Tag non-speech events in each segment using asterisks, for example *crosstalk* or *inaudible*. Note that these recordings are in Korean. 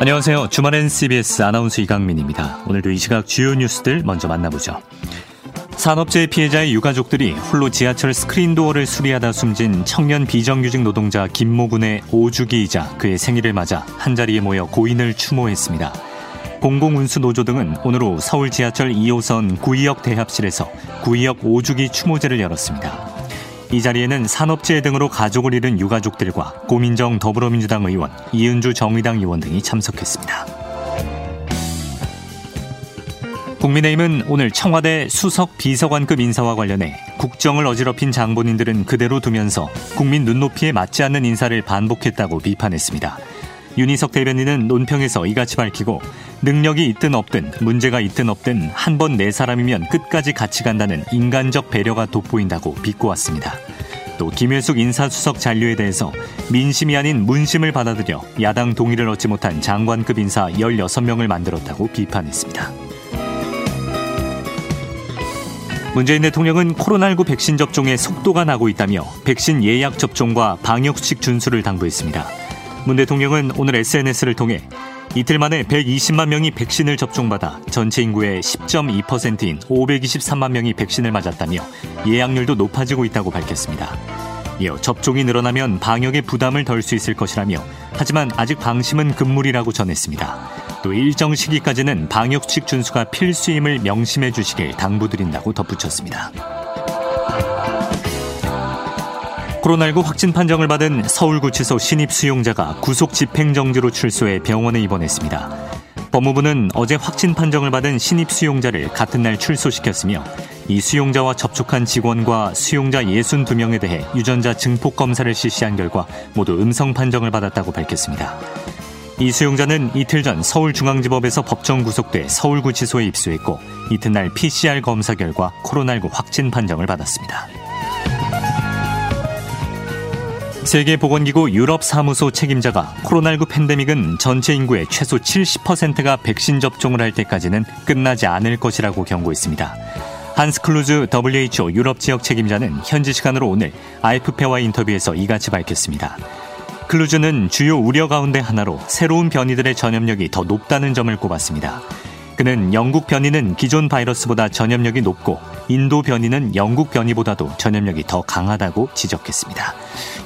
안녕하세요. 주말엔 CBS 아나운서 이강민입니다. 오늘도 이 시각 주요 뉴스들 먼저 만나보죠. 산업재해 피해자의 유가족들이 홀로 지하철 스크린도어를 수리하다 숨진 청년 비정규직 노동자 김모 군의 5주기이자 그의 생일을 맞아 한자리에 모여 고인을 추모했습니다. 공공운수 노조 등은 오늘 오후 서울 지하철 2호선 구의역 대합실에서 구의역 5주기 추모제를 열었습니다. 이 자리에는 산업재해 등으로 가족을 잃은 유가족들과 고민정 더불어민주당 의원, 이은주 정의당 의원 등이 참석했습니다. 국민의힘은 오늘 청와대 수석 비서관급 인사와 관련해 국정을 어지럽힌 장본인들은 그대로 두면서 국민 눈높이에 맞지 않는 인사를 반복했다고 비판했습니다. 윤희석 대변인은 논평에서 이같이 밝히고 능력이 있든 없든 문제가 있든 없든 한 번 내 사람이면 끝까지 같이 간다는 인간적 배려가 돋보인다고 비꼬았습니다. 또 김일숙 인사수석 잔류에 대해서 민심이 아닌 문심을 받아들여 야당 동의를 얻지 못한 장관급 인사 16명을 만들었다고 비판했습니다. 문재인 대통령은 코로나19 백신 접종에 속도가 나고 있다며 백신 예약 접종과 방역수칙 준수를 당부했습니다. 문 대통령은 오늘 SNS를 통해 이틀 만에 120만 명이 백신을 접종받아 전체 인구의 10.2%인 523만 명이 백신을 맞았다며 예약률도 높아지고 있다고 밝혔습니다. 이어 접종이 늘어나면 방역에 부담을 덜 수 있을 것이라며 하지만 아직 방심은 금물이라고 전했습니다. 또 일정 시기까지는 방역칙 준수가 필수임을 명심해 주시길 당부드린다고 덧붙였습니다. 코로나19 확진 판정을 받은 서울구치소 신입 수용자가 구속 집행정지로 출소해 병원에 입원했습니다. 법무부는 어제 확진 판정을 받은 신입 수용자를 같은 날 출소시켰으며 이 수용자와 접촉한 직원과 수용자 62명에 대해 유전자 증폭 검사를 실시한 결과 모두 음성 판정을 받았다고 밝혔습니다. 이 수용자는 이틀 전 서울중앙지법에서 법정 구속돼 서울구치소에 입수했고 이튿날 PCR 검사 결과 코로나19 확진 판정을 받았습니다. 세계보건기구 유럽 사무소 책임자가 코로나19 팬데믹은 전체 인구의 최소 70%가 백신 접종을 할 때까지는 끝나지 않을 것이라고 경고했습니다. 한스 클루즈 WHO 유럽 지역 책임자는 현지 시간으로 오늘 아이프페와 인터뷰에서 이같이 밝혔습니다. 클루즈는 주요 우려 가운데 하나로 새로운 변이들의 전염력이 더 높다는 점을 꼽았습니다. 그는 영국 변이는 기존 바이러스보다 전염력이 높고 인도 변이는 영국 변이보다도 전염력이 더 강하다고 지적했습니다.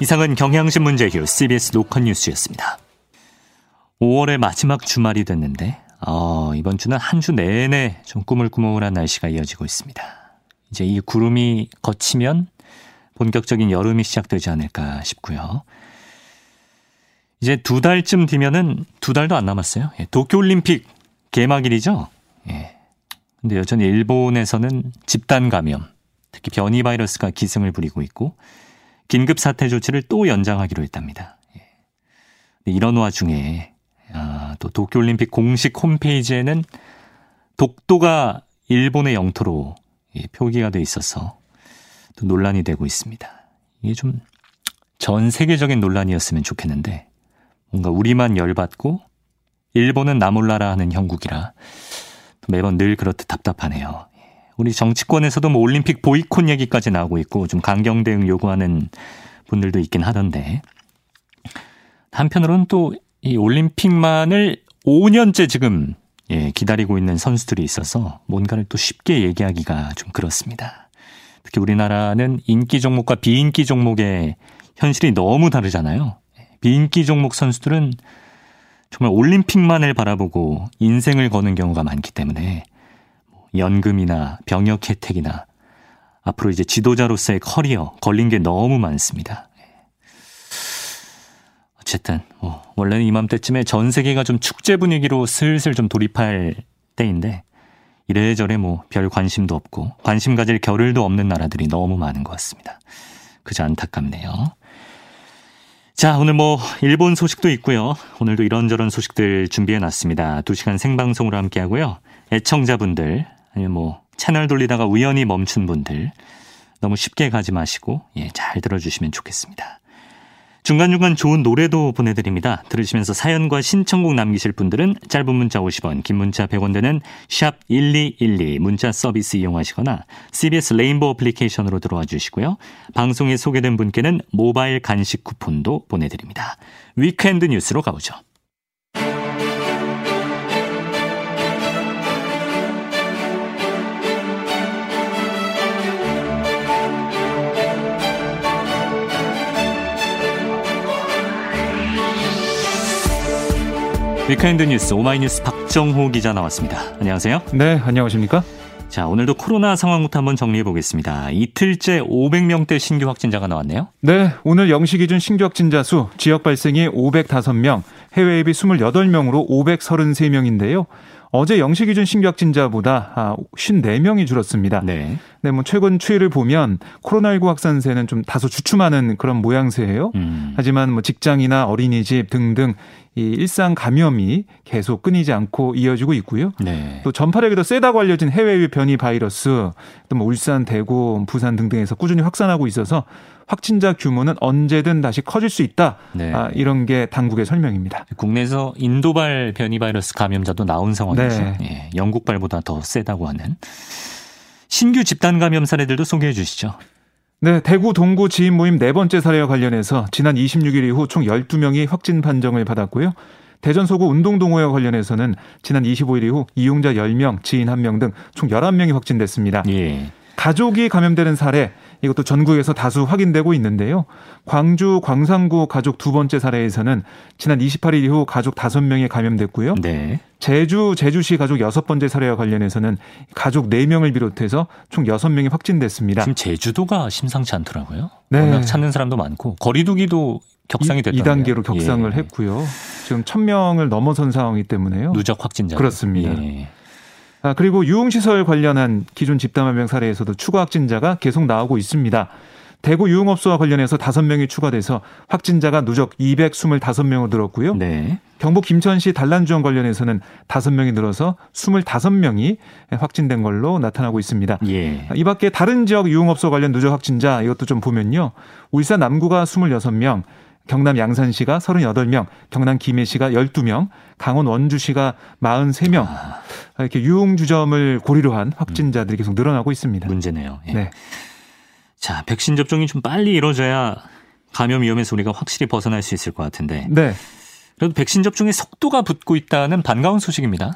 이상은 경향신문 제휴 CBS 로컬 뉴스였습니다. 5월의 마지막 주말이 됐는데 어, 이번 주는 한 주 내내 좀 꾸물꾸물한 날씨가 이어지고 있습니다. 이제 이 구름이 걷히면 본격적인 여름이 시작되지 않을까 싶고요. 이제 두 달쯤 뒤면은 두 달도 안 남았어요. 예, 도쿄올림픽 개막일이죠. 예. 근데 여전히 일본에서는 집단 감염, 특히 변이 바이러스가 기승을 부리고 있고 긴급 사태 조치를 또 연장하기로 했답니다. 예. 이런 와중에 아, 또 도쿄올림픽 공식 홈페이지에는 독도가 일본의 영토로 예, 표기가 돼 있어서 또 논란이 되고 있습니다. 이게 좀 전 세계적인 논란이었으면 좋겠는데 뭔가 우리만 열받고 일본은 나몰라라 하는 형국이라 매번 늘 그렇듯 답답하네요. 우리 정치권에서도 뭐 올림픽 보이콧 얘기까지 나오고 있고 좀 강경 대응 요구하는 분들도 있긴 하던데 한편으로는 또 이 올림픽만을 5년째 지금 예, 기다리고 있는 선수들이 있어서 뭔가를 또 쉽게 얘기하기가 좀 그렇습니다. 특히 우리나라는 인기 종목과 비인기 종목의 현실이 너무 다르잖아요. 비인기 종목 선수들은 정말 올림픽만을 바라보고 인생을 거는 경우가 많기 때문에 뭐 연금이나 병역 혜택이나 앞으로 이제 지도자로서의 커리어 걸린 게 너무 많습니다. 어쨌든 뭐 원래는 이맘때쯤에 전 세계가 좀 축제 분위기로 슬슬 좀 돌입할 때인데 이래저래 뭐 별 관심도 없고 관심 가질 겨를도 없는 나라들이 너무 많은 것 같습니다. 그저 안타깝네요. 자, 오늘 뭐 일본 소식도 있고요. 오늘도 이런저런 소식들 준비해 놨습니다. 2시간 생방송으로 함께 하고요. 애청자분들 아니면 뭐 채널 돌리다가 우연히 멈춘 분들 너무 쉽게 가지 마시고 예, 잘 들어 주시면 좋겠습니다. 중간중간 좋은 노래도 보내드립니다. 들으시면서 사연과 신청곡 남기실 분들은 짧은 문자 50원, 긴 문자 100원 되는 샵 1212 문자 서비스 이용하시거나 CBS 레인보우 어플리케이션으로 들어와 주시고요. 방송에 소개된 분께는 모바일 간식 쿠폰도 보내드립니다. Weekend 뉴스로 가보죠. Weekend 뉴스 오마이뉴스 박정호 기자 나왔습니다. 안녕하세요. 네, 안녕하십니까? 자, 오늘도 코로나 상황부터 한번 정리해 보겠습니다. 이틀째 500명대 신규 확진자가 나왔네요. 네, 오늘 0시 기준 신규 확진자 수 지역 발생이 505명, 해외 입이 28명으로 533명인데요. 어제 0시 기준 신규 확진자보다 54명이 아, 줄었습니다. 네. 네, 뭐 최근 추이를 보면 코로나19 확산세는 좀 다소 주춤하는 그런 모양새예요. 음. 하지만 뭐 직장이나 어린이집 등등 이 일상 감염이 계속 끊이지 않고 이어지고 있고요. 네. 또 전파력이 더 세다고 알려진 해외 변이 바이러스, 또 뭐 울산, 대구, 부산 등등에서 꾸준히 확산하고 있어서 확진자 규모는 언제든 다시 커질 수 있다. 네. 아, 이런 게 당국의 설명입니다. 국내에서 인도발 변이 바이러스 감염자도 나온 상황에서 네. 예, 영국발보다 더 세다고 하는 신규 집단 감염 사례들도 소개해 주시죠. 네, 대구 동구 지인 모임 네 번째 사례와 관련해서 지난 26일 이후 총 12명이 확진 판정을 받았고요. 대전 소구 운동동호회와 관련해서는 지난 25일 이후 이용자 10명, 지인 1명 등 총 11명이 확진됐습니다. 예. 가족이 감염되는 사례 이것도 전국에서 다수 확인되고 있는데요. 광주 광산구 가족 두 번째 사례에서는 지난 28일 이후 가족 5명이 감염됐고요. 네. 제주 제주시 가족 여섯 번째 사례와 관련해서는 가족 4명을 비롯해서 총 6명이 확진됐습니다. 지금 제주도가 심상치 않더라고요. 네. 워낙 찾는 사람도 많고 거리두기도 격상이 됐다. 2단계로 격상을 예. 했고요. 지금 1000명을 넘어선 상황이기 때문에요. 누적 확진자. 그렇습니다. 예. 아, 그리고 유흥시설 관련한 기존 집단 감염 사례에서도 추가 확진자가 계속 나오고 있습니다. 대구 유흥업소와 관련해서 5명이 추가돼서 확진자가 누적 225명으로 늘었고요. 네. 경북 김천시 단란주원 관련해서는 5명이 늘어서 25명이 확진된 걸로 나타나고 있습니다. 예. 이 밖에 다른 지역 유흥업소 관련 누적 확진자 이것도 좀 보면요. 울산 남구가 26명, 경남 양산시가 38명, 경남 김해시가 12명, 강원 원주시가 43명. 아. 이렇게 유흥주점을 고리로 한 확진자들이 계속 늘어나고 있습니다. 문제네요. 예. 네. 자, 백신 접종이 좀 빨리 이루어져야 감염 위험에서 우리가 확실히 벗어날 수 있을 것 같은데. 네. 그래도 백신 접종의 속도가 붙고 있다는 반가운 소식입니다.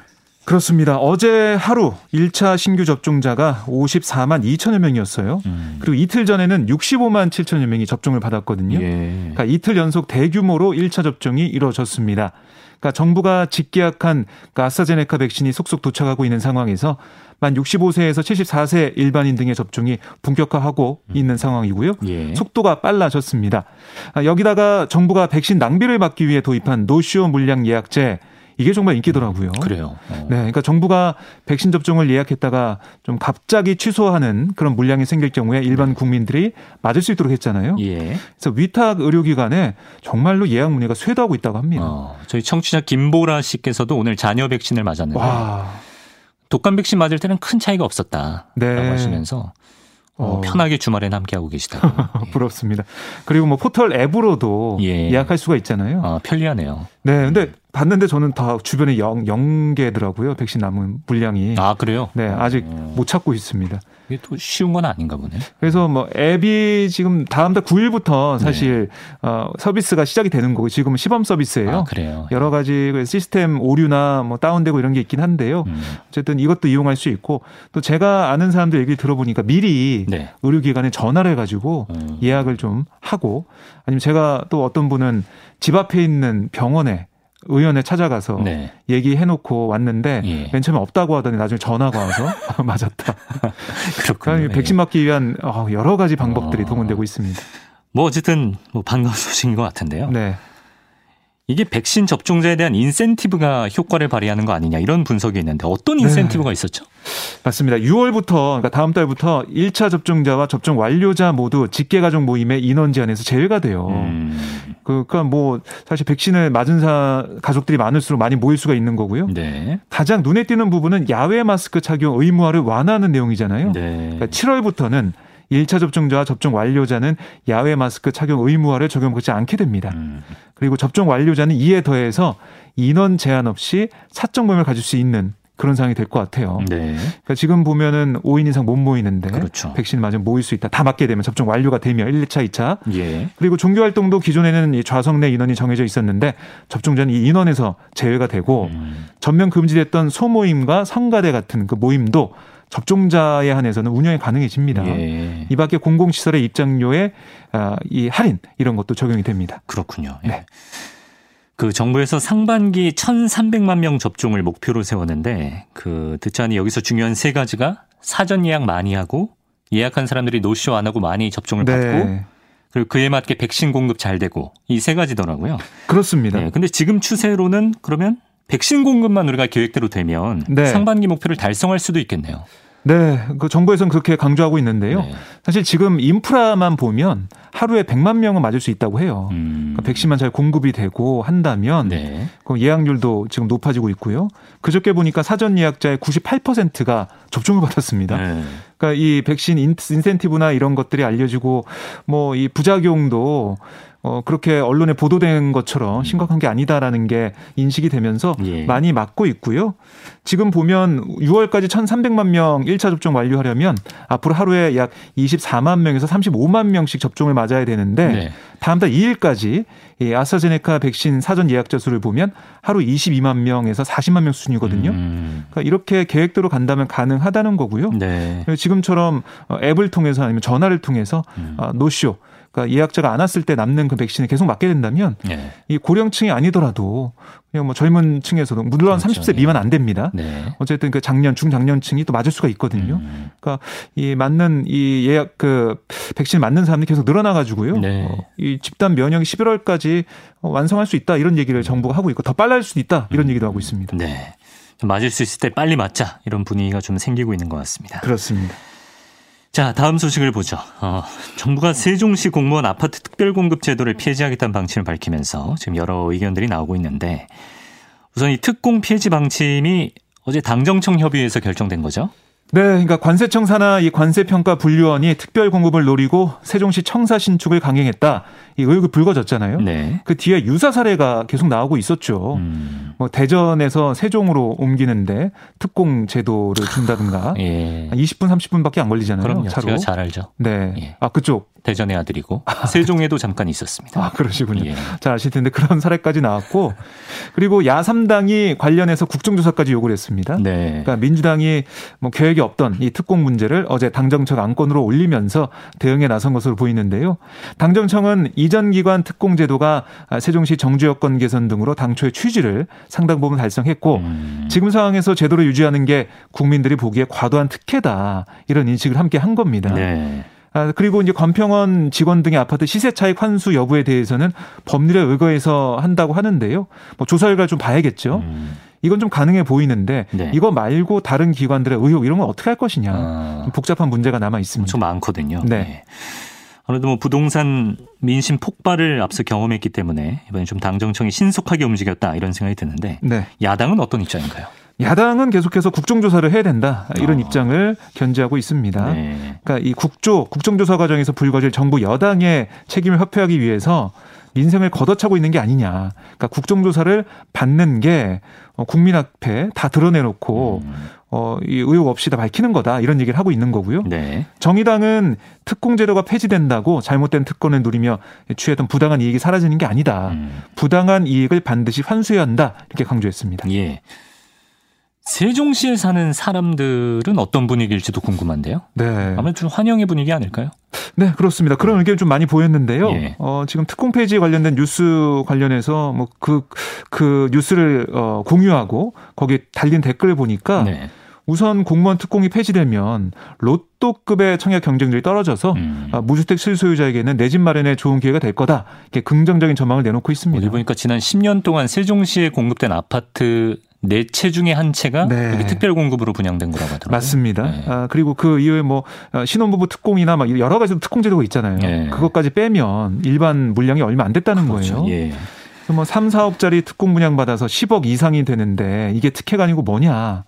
그렇습니다. 어제 하루 1차 신규 접종자가 54만 2천여 명이었어요. 음. 그리고 이틀 전에는 65만 7천여 명이 접종을 받았거든요. 예. 그러니까 이틀 연속 대규모로 1차 접종이 이루어졌습니다. 그러니까 정부가 직계약한 그러니까 아스트라제네카 백신이 속속 도착하고 있는 상황에서 만 65세에서 74세 일반인 등의 접종이 본격화하고 음. 있는 상황이고요. 예. 속도가 빨라졌습니다. 아, 여기다가 정부가 백신 낭비를 막기 위해 도입한 노쇼 물량 예약제 이게 정말 인기더라고요. 그래요. 어. 네, 그러니까 정부가 백신 접종을 예약했다가 좀 갑자기 취소하는 그런 물량이 생길 경우에 일반 네. 국민들이 맞을 수 있도록 했잖아요. 예. 그래서 위탁 의료기관에 정말로 예약 문의가 쇄도하고 있다고 합니다. 어, 저희 청취자 김보라 씨께서도 오늘 자녀 백신을 맞았는데 와. 독감 백신 맞을 때는 큰 차이가 없었다라고 네. 하시면서 어, 어. 편하게 주말에 함께하고 계시다고. 예. *laughs* 부럽습니다. 그리고 뭐 포털 앱으로도 예. 약할 수가 있잖아요. 아, 편리하네요. 네, 근데 봤는데 저는 다 주변에 영, 영계더라고요. 백신 남은 물량이. 아, 그래요? 네, 아직 어. 못 찾고 있습니다. 이게 또 쉬운 건 아닌가 보네. 그래서 뭐 앱이 지금 다음 달 9일부터 사실 네. 어, 서비스가 시작이 되는 거고 지금은 시범 서비스예요. 아, 그래요. 여러 가지 그 시스템 오류나 뭐 다운되고 이런 게 있긴 한데요. 음. 어쨌든 이것도 이용할 수 있고 또 제가 아는 사람들 얘기 들어보니까 미리 네. 의료기관에 전화를 해가지고 음. 예약을 좀 하고 아니면 제가 또 어떤 분은 집 앞에 있는 병원에 의원에 찾아가서 네. 얘기해놓고 왔는데 예. 맨 처음에 없다고 하더니 나중에 전화가 와서 *laughs* 맞았다. 그렇군요. 그러니까 백신 맞기 위한 어, 여러 가지 방법들이 어. 동원되고 있습니다. 뭐 어쨌든 뭐 반가운 소식인 것 같은데요. 네. 이게 백신 접종자에 대한 인센티브가 효과를 발휘하는 거 아니냐 이런 분석이 있는데 어떤 인센티브가 네. 있었죠? 맞습니다. 6월부터 그러니까 다음 달부터 1차 접종자와 접종 완료자 모두 직계 가족 모임의 인원 제한에서 제외가 돼요. 음. 그러니까 뭐 사실 백신을 맞은 사 가족들이 많을수록 많이 모일 수가 있는 거고요. 네. 가장 눈에 띄는 부분은 야외 마스크 착용 의무화를 완화하는 내용이잖아요. 네. 그러니까 7월부터는 1차 접종자와 접종 완료자는 야외 마스크 착용 의무화를 적용하지 않게 됩니다. 음. 그리고 접종 완료자는 이에 더해서 인원 제한 없이 사적 모임을 가질 수 있는 그런 상황이 될 것 같아요. 네. 그러니까 지금 보면은 5인 이상 못 모이는데 그렇죠. 백신 맞으면 모일 수 있다. 다 맞게 되면 접종 완료가 되면 1차, 2차. 예. 그리고 종교 활동도 기존에는 이 좌석 내 인원이 정해져 있었는데 접종 전 이 인원에서 제외가 되고 음. 전면 금지됐던 소모임과 성가대 같은 그 모임도 접종자에 한해서는 운영이 가능해집니다. 예. 이 밖에 공공시설의 입장료에 아, 이 할인 이런 것도 적용이 됩니다. 그렇군요. 예. 네. 그 정부에서 상반기 1,300만 명 접종을 목표로 세웠는데 그 듣자니 여기서 중요한 세 가지가 사전 예약 많이 하고 예약한 사람들이 노쇼 안 하고 많이 접종을 네. 받고 그리고 그에 맞게 백신 공급 잘 되고 이 세 가지더라고요. 그렇습니다. 네, 근데 지금 추세로는 그러면 백신 공급만 우리가 계획대로 되면 네. 상반기 목표를 달성할 수도 있겠네요. 네, 그 정부에서는 그렇게 강조하고 있는데요. 네. 사실 지금 인프라만 보면 하루에 100만 명은 맞을 수 있다고 해요. 음. 그러니까 백신만 잘 공급이 되고 한다면 네. 그 예약률도 지금 높아지고 있고요. 그저께 보니까 사전 예약자의 98%가 접종을 받았습니다. 네. 그러니까 이 백신 인센티브나 이런 것들이 알려지고 뭐 이 부작용도 어, 그렇게 언론에 보도된 것처럼 심각한 게 아니다라는 게 인식이 되면서 예. 많이 맞고 있고요. 지금 보면 6월까지 1,300만 명 1차 접종 완료하려면 앞으로 하루에 약 24만 명에서 35만 명씩 접종을 맞아야 되는데 네. 다음 달 2일까지 이 아스트라제네카 백신 사전 예약자 수를 보면 하루 22만 명에서 40만 명 수준이거든요. 음. 그러니까 이렇게 계획대로 간다면 가능하다는 거고요. 네. 지금처럼 앱을 통해서 아니면 전화를 통해서 음. 노쇼 그러니까 예약자가 안 왔을 때 남는 그 백신을 계속 맞게 된다면 네. 이 고령층이 아니더라도 그냥 뭐 젊은 층에서도 물론 그렇죠. 30세 미만 안 됩니다. 네. 어쨌든 그 작년 중장년층이 또 맞을 수가 있거든요. 음. 그러니까 이 맞는 이 예약 그 백신 맞는 사람들이 계속 늘어나 가지고요. 네. 어, 이 집단 면역이 11월까지 완성할 수 있다 이런 얘기를 정부가 하고 있고 더 빨라질 수도 있다 이런 음. 얘기도 하고 있습니다. 네. 맞을 수 있을 때 빨리 맞자 이런 분위기가 좀 생기고 있는 것 같습니다. 그렇습니다. 자, 다음 소식을 보죠. 어, 정부가 세종시 공무원 아파트 특별공급 제도를 폐지하겠다는 방침을 밝히면서 지금 여러 의견들이 나오고 있는데 우선 이 특공 폐지 방침이 어제 당정청 협의회에서 결정된 거죠? 네, 그러니까 관세청 산하 이 관세평가 분류원이 특별 공급을 노리고 세종시 청사 신축을 강행했다. 이 의혹이 불거졌잖아요. 네. 그 뒤에 유사 사례가 계속 나오고 있었죠. 음. 뭐 대전에서 세종으로 옮기는데 특공 제도를 준다든가 예. 20분 30분밖에 안 걸리잖아요. 그럼요. 차로. 제가 잘 알죠. 네. 예. 아 그쪽 대전의 아들이고 *laughs* 세종에도 잠깐 있었습니다. 아 그러시군요. 예. 잘 아실 텐데 그런 사례까지 나왔고 그리고 야3당이 관련해서 국정조사까지 요구를 했습니다. 네. 그러니까 민주당이 뭐 계획이 없던 이 특공 문제를 어제 당정청 안건으로 올리면서 대응에 나선 것으로 보이는데요. 당정청은 이전 기관 특공 제도가 세종시 정주 여건 개선 등으로 당초의 취지를 상당 부분 달성했고 음. 지금 상황에서 제도를 유지하는 게 국민들이 보기에 과도한 특혜다 이런 인식을 함께 한 겁니다. 네. 아, 그리고 이제 권평원 직원 등의 아파트 시세 차익 환수 여부에 대해서는 법률에 의거해서 한다고 하는데요. 뭐 조사 결과 좀 봐야겠죠. 음. 이건 좀 가능해 보이는데 네. 이거 말고 다른 기관들의 의혹 이런 건 어떻게 할 것이냐 아. 복잡한 문제가 남아 있습니다. 좀 많거든요. 네. 네. 아무래도 뭐 부동산 민심 폭발을 앞서 경험했기 때문에 이번에 좀 당정청이 신속하게 움직였다 이런 생각이 드는데 네. 야당은 어떤 입장인가요? 야당은 계속해서 국정조사를 해야 된다 이런 어. 입장을 견지하고 있습니다. 네. 그러니까 이 국조 국정조사 과정에서 불거질 정부 여당의 책임을 회피하기 위해서 민생을 걷어차고 있는 게 아니냐. 그러니까 국정조사를 받는 게 어, 국민 앞에 다 드러내놓고 음. 어, 이 의혹 없이 다 밝히는 거다 이런 얘기를 하고 있는 거고요. 네. 정의당은 특공제도가 폐지된다고 잘못된 특권을 누리며 취했던 부당한 이익이 사라지는 게 아니다. 음. 부당한 이익을 반드시 환수해야 한다 이렇게 강조했습니다. 예. 세종시에 사는 사람들은 어떤 분위기일지도 궁금한데요. 네. 아무래도 좀 환영의 분위기 아닐까요? 네, 그렇습니다. 그런 의견이 좀 많이 보였는데요. 예. 어, 지금 특공 폐지 관련된 뉴스 관련해서 뭐 그, 그 뉴스를 어, 공유하고 거기에 달린 댓글을 보니까 네. 우선 공무원 특공이 폐지되면 로또급의 청약 경쟁률이 떨어져서 음. 아, 무주택 실수요자에게는 내 집 마련에 좋은 기회가 될 거다. 이렇게 긍정적인 전망을 내놓고 있습니다. 어디 보니까 지난 10년 동안 세종시에 공급된 아파트 네 채 중에 한 채가 네. 특별 공급으로 분양된 거라고 하더라고요. 맞습니다. 네. 아, 그리고 그 이후에 뭐 어, 신혼부부 특공이나 막 여러 가지 특공 제도가 있잖아요. 네. 그것까지 빼면 일반 물량이 얼마 안 됐다는 그렇죠. 거예요. 예. 뭐 3, 4억짜리 특공 분양 받아서 10억 이상이 되는데 이게 특혜가 아니고 뭐냐.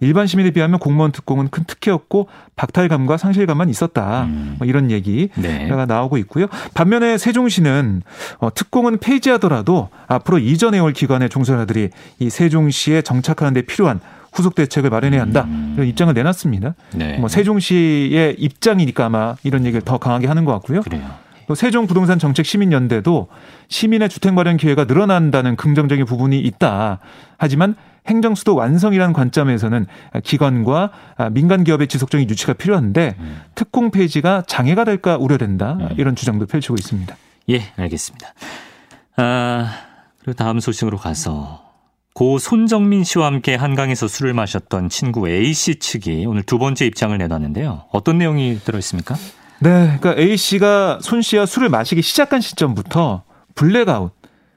일반 시민에 비하면 공무원 특공은 큰 특혜였고 박탈감과 상실감만 있었다. 음. 뭐 이런 얘기가 네. 나오고 있고요. 반면에 세종시는 어, 특공은 폐지하더라도 앞으로 이전해올 기관의 종사자들이 이 세종시에 정착하는 데 필요한 후속 대책을 마련해야 한다. 음. 이런 입장을 내놨습니다. 네. 뭐 세종시의 입장이니까 아마 이런 얘기를 더 강하게 하는 것 같고요. 그래요. 또 세종 부동산 정책 시민연대도 시민의 주택 마련 기회가 늘어난다는 긍정적인 부분이 있다. 하지만 행정수도 완성이라는 관점에서는 기관과 민간 기업의 지속적인 유치가 필요한데 음. 특공 폐지가 장애가 될까 우려된다. 음. 이런 주장도 펼치고 있습니다. 예, 알겠습니다. 아, 그리고 다음 소식으로 가서 고 손정민 씨와 함께 한강에서 술을 마셨던 친구 A 씨 측이 오늘 두 번째 입장을 내놨는데요. 어떤 내용이 들어 있습니까? 네, 그러니까 A 씨가 손 씨와 술을 마시기 시작한 시점부터 블랙아웃,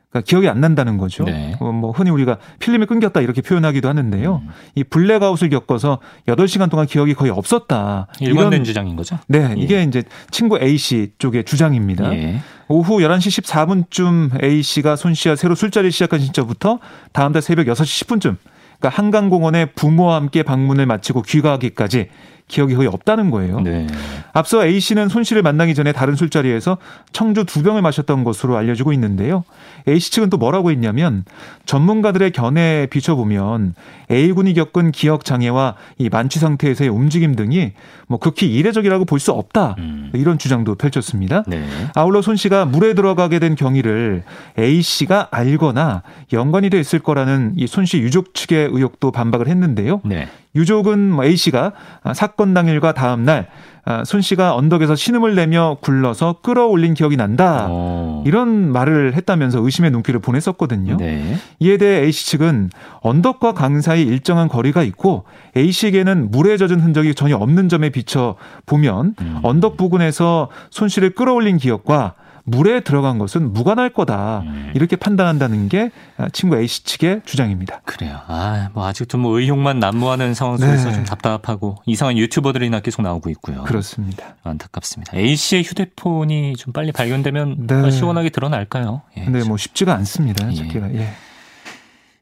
그러니까 기억이 안 난다는 거죠. 네. 어, 뭐 흔히 우리가 필름이 끊겼다 이렇게 표현하기도 하는데요. 음. 이 블랙아웃을 겪어서 8시간 동안 기억이 거의 없었다. 일관된 주장인 거죠? 네. 예. 이게 이제 친구 A 씨 쪽의 주장입니다. 예. 오후 11시 14분쯤 A 씨가 손 씨와 새로 술자리를 시작한 시점부터 다음 달 새벽 6시 10분쯤 그러니까 한강공원에 부모와 함께 방문을 마치고 귀가하기까지 기억이 거의 없다는 거예요. 네. 앞서 A 씨는 손 씨를 만나기 전에 다른 술자리에서 청주 두 병을 마셨던 것으로 알려지고 있는데요. A 씨 측은 또 뭐라고 했냐면 전문가들의 견해에 비춰보면 A 군이 겪은 기억 장애와 이 만취 상태에서의 움직임 등이 뭐 극히 이례적이라고 볼 수 없다 음. 이런 주장도 펼쳤습니다. 네. 아울러 손 씨가 물에 들어가게 된 경위를 A 씨가 알거나 연관이 돼 있을 거라는 이 손 씨 유족 측의 의혹도 반박을 했는데요. 네. 유족은 뭐 A 씨가 사건 당일과 다음 날 아, 손 씨가 언덕에서 신음을 내며 굴러서 끌어올린 기억이 난다. 오. 어. 이런 말을 했다면서 의심의 눈길을 보냈었거든요. 네. 이에 대해 A 씨 측은 언덕과 강 사이 일정한 거리가 있고 A 씨에게는 물에 젖은 흔적이 전혀 없는 점에 비춰 보면 음. 언덕 부근에서 손 씨를 끌어올린 기억과 물에 들어간 것은 무관할 거다. 음. 이렇게 판단한다는 게 친구 A 씨 측의 주장입니다. 그래요. 아, 뭐 아직도 뭐 의혹만 난무하는 상황 속에서 네. 좀 답답하고 이상한 유튜버들이나 계속 나오고 있고요. 그렇습니다. 안타깝습니다. A 씨의 휴대폰이 좀 빨리 발견되면 네. 시원하게 드러날까요? 예, 근데 뭐 쉽지가 않습니다. 찾기가. 예. 예.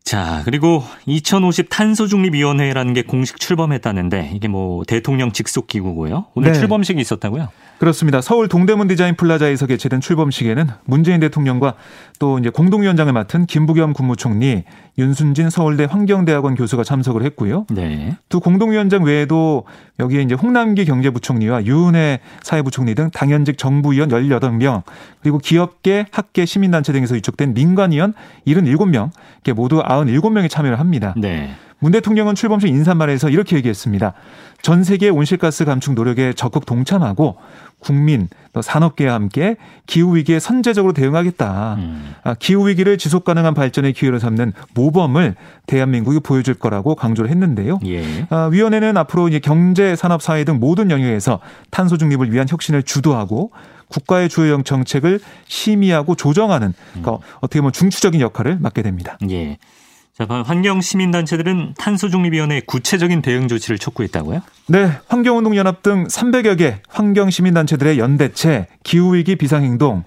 자, 그리고 2050 탄소중립위원회라는 게 공식 출범했다는데 이게 뭐 대통령 직속 기구고요. 오늘 네. 출범식이 있었다고요? 그렇습니다. 서울 동대문 디자인 플라자에서 개최된 출범식에는 문재인 대통령과 또 이제 공동위원장을 맡은 김부겸 국무총리, 윤순진 서울대 환경대학원 교수가 참석을 했고요. 네. 두 공동위원장 외에도 여기에 이제 홍남기 경제부총리와 유은혜 사회부총리 등 당연직 정부위원 18명, 그리고 기업계, 학계, 시민단체 등에서 위촉된 민간위원 77명, 이렇게 모두 97명이 참여를 합니다. 네. 문 대통령은 출범식 인사말에서 이렇게 얘기했습니다. 전 세계 온실가스 감축 노력에 적극 동참하고 국민, 또 산업계와 함께 기후 위기에 선제적으로 대응하겠다. 음. 아, 기후 위기를 지속 가능한 발전의 기회로 삼는 모범을 대한민국이 보여줄 거라고 강조를 했는데요. 예. 아, 위원회는 앞으로 경제, 산업, 사회 등 모든 영역에서 탄소 중립을 위한 혁신을 주도하고 국가의 주요 정책을 심의하고 조정하는 그러니까 음. 어떻게 보면 중추적인 역할을 맡게 됩니다. 예. 자, 환경 시민단체들은 탄소중립위원회의 구체적인 대응 조치를 촉구했다고요? 네, 환경운동연합 등 300여 개 환경 시민단체들의 연대체 기후위기 비상행동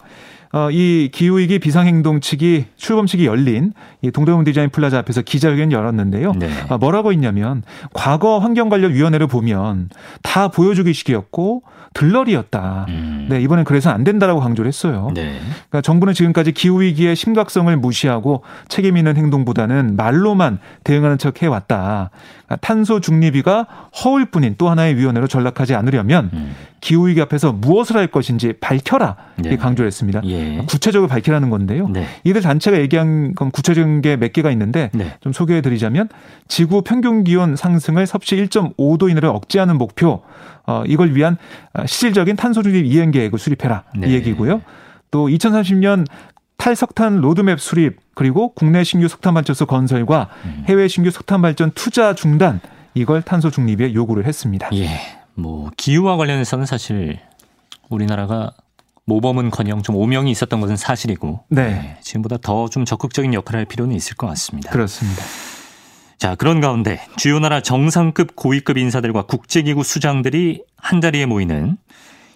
어, 이 기후위기 비상행동 측이 출범식이 열린 이 동대문 디자인 플라자 앞에서 기자회견 열었는데요. 네. 아, 뭐라고 했냐면 과거 환경 관련 위원회를 보면 다 보여주기식이었고 들러리였다. 음. 네, 이번엔 그래서 안 된다라고 강조를 했어요. 네. 그러니까 정부는 지금까지 기후 위기의 심각성을 무시하고 책임 있는 행동보다는 말로만 대응하는 척 해왔다. 그러니까 탄소 중립위가 허울 뿐인 또 하나의 위원회로 전락하지 않으려면 음. 기후 위기 앞에서 무엇을 할 것인지 밝혀라. 네. 강조를 했습니다. 예. 구체적으로 밝히라는 건데요. 네. 이들 단체가 얘기한 건 구체적인 게 몇 개가 있는데 네. 좀 소개해 드리자면 지구 평균 기온 상승을 섭씨 1.5도 이내로 억제하는 목표 어, 이걸 위한 실질적인 탄소 중립 이행 계획을 수립해라 네. 이 얘기고요. 또 2030년 탈석탄 로드맵 수립 그리고 국내 신규 석탄 발전소 건설과 음. 해외 신규 석탄 발전 투자 중단 이걸 탄소 중립에 요구를 했습니다. 예. 뭐 기후와 관련해서는 사실 우리나라가 모범은커녕 좀 오명이 있었던 것은 사실이고 네. 네. 지금보다 더 좀 적극적인 역할을 할 필요는 있을 것 같습니다. 그렇습니다. 자, 그런 가운데 주요 나라 정상급 고위급 인사들과 국제기구 수장들이 한 자리에 모이는